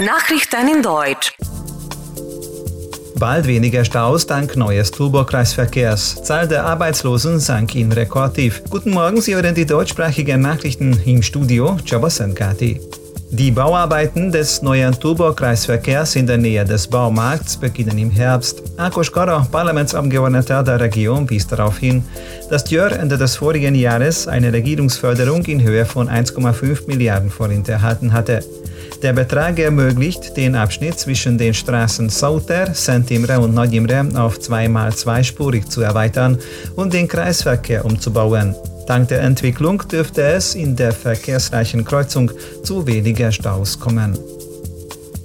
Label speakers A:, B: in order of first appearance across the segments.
A: Nachrichten in Deutsch.
B: Bald weniger Staus dank neues Turbo-Kreisverkehrs. Zahl der Arbeitslosen sank in Rekordtief. Guten Morgen, Sie hören die deutschsprachigen Nachrichten im Studio Jabasankati. Die Bauarbeiten des neuen Turbo-Kreisverkehrs in der Nähe des Baumarkts beginnen im Herbst. Akos Kara, Parlamentsabgeordneter der Region, wies darauf hin, dass Dürr Ende des vorigen Jahres eine Regierungsförderung in Höhe von 1,5 Milliarden Forint erhalten hatte. Der Betrag ermöglicht, den Abschnitt zwischen den Straßen Sauter, St. Imre und Nagyimre auf zweimal zweispurig zu erweitern und den Kreisverkehr umzubauen. Dank der Entwicklung dürfte es in der verkehrsreichen Kreuzung zu weniger Staus kommen.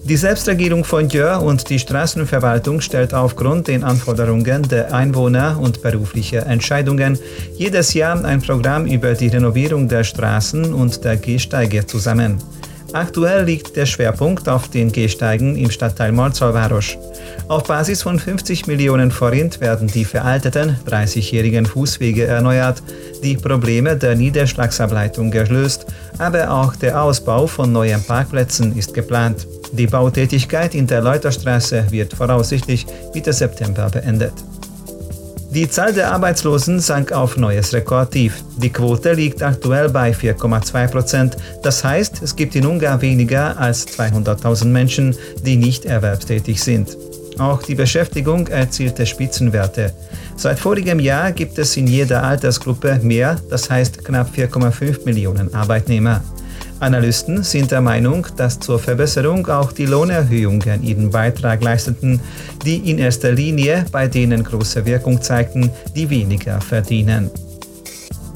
B: Die Selbstregierung von Jör und die Straßenverwaltung stellt aufgrund den Anforderungen der Einwohner und beruflicher Entscheidungen jedes Jahr ein Programm über die Renovierung der Straßen und der Gehsteige zusammen. Aktuell liegt der Schwerpunkt auf den Gehsteigen im Stadtteil Morzolváros. Auf Basis von 50 Millionen Forint werden die veralteten 30-jährigen Fußwege erneuert, die Probleme der Niederschlagsableitung gelöst, aber auch der Ausbau von neuen Parkplätzen ist geplant. Die Bautätigkeit in der Leuterstraße wird voraussichtlich Mitte September beendet. Die Zahl der Arbeitslosen sank auf neues Rekordtief. Die Quote liegt aktuell bei 4,2 Prozent. Das heißt, es gibt in Ungarn weniger als 200.000 Menschen, die nicht erwerbstätig sind. Auch die Beschäftigung erzielte Spitzenwerte. Seit vorigem Jahr gibt es in jeder Altersgruppe mehr, das heißt knapp 4,5 Millionen Arbeitnehmer. Analysten sind der Meinung, dass zur Verbesserung auch die Lohnerhöhungen ihren Beitrag leisteten, die in erster Linie bei denen große Wirkung zeigten, die weniger verdienen.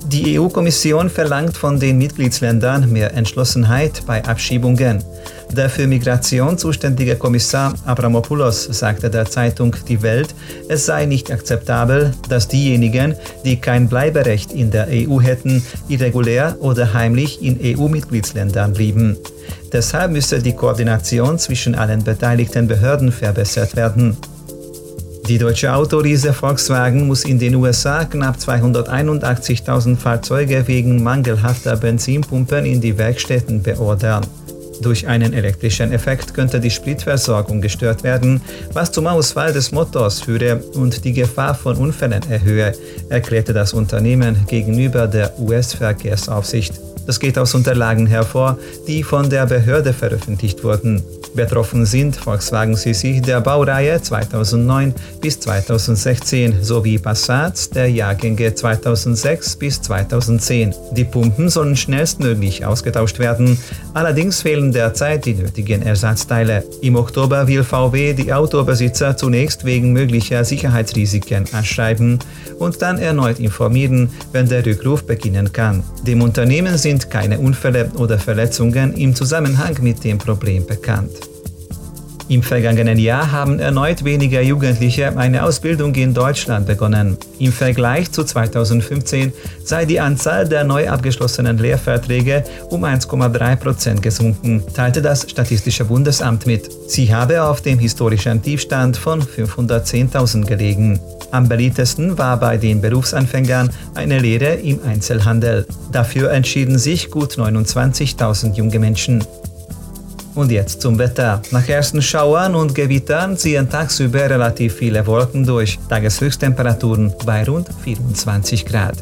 B: Die EU-Kommission verlangt von den Mitgliedsländern mehr Entschlossenheit bei Abschiebungen. Der für Migration zuständige Kommissar Abramopoulos sagte der Zeitung Die Welt, es sei nicht akzeptabel, dass diejenigen, die kein Bleiberecht in der EU hätten, irregulär oder heimlich in EU-Mitgliedsländern blieben. Deshalb müsse die Koordination zwischen allen beteiligten Behörden verbessert werden. Die deutsche Autoriese Volkswagen muss in den USA knapp 281.000 Fahrzeuge wegen mangelhafter Benzinpumpen in die Werkstätten beordern. Durch einen elektrischen Effekt könnte die Spritversorgung gestört werden, was zum Ausfall des Motors führe und die Gefahr von Unfällen erhöhe, erklärte das Unternehmen gegenüber der US-Verkehrsaufsicht. Das geht aus Unterlagen hervor, die von der Behörde veröffentlicht wurden. Betroffen sind Volkswagen CC der Baureihe 2009 bis 2016 sowie Passat der Jahrgänge 2006 bis 2010. Die Pumpen sollen schnellstmöglich ausgetauscht werden, allerdings fehlen derzeit die nötigen Ersatzteile. Im Oktober will VW die Autobesitzer zunächst wegen möglicher Sicherheitsrisiken anschreiben und dann erneut informieren, wenn der Rückruf beginnen kann. Dem Unternehmen sind keine Unfälle oder Verletzungen im Zusammenhang mit dem Problem bekannt. Im vergangenen Jahr haben erneut weniger Jugendliche eine Ausbildung in Deutschland begonnen. Im Vergleich zu 2015 sei die Anzahl der neu abgeschlossenen Lehrverträge um 1,3 Prozent gesunken, teilte das Statistische Bundesamt mit. Sie habe auf dem historischen Tiefstand von 510.000 gelegen. Am beliebtesten war bei den Berufsanfängern eine Lehre im Einzelhandel. Dafür entschieden sich gut 29.000 junge Menschen. Und jetzt zum Wetter. Nach ersten Schauern und Gewittern ziehen tagsüber relativ viele Wolken durch. Tageshöchsttemperaturen bei rund 24 Grad.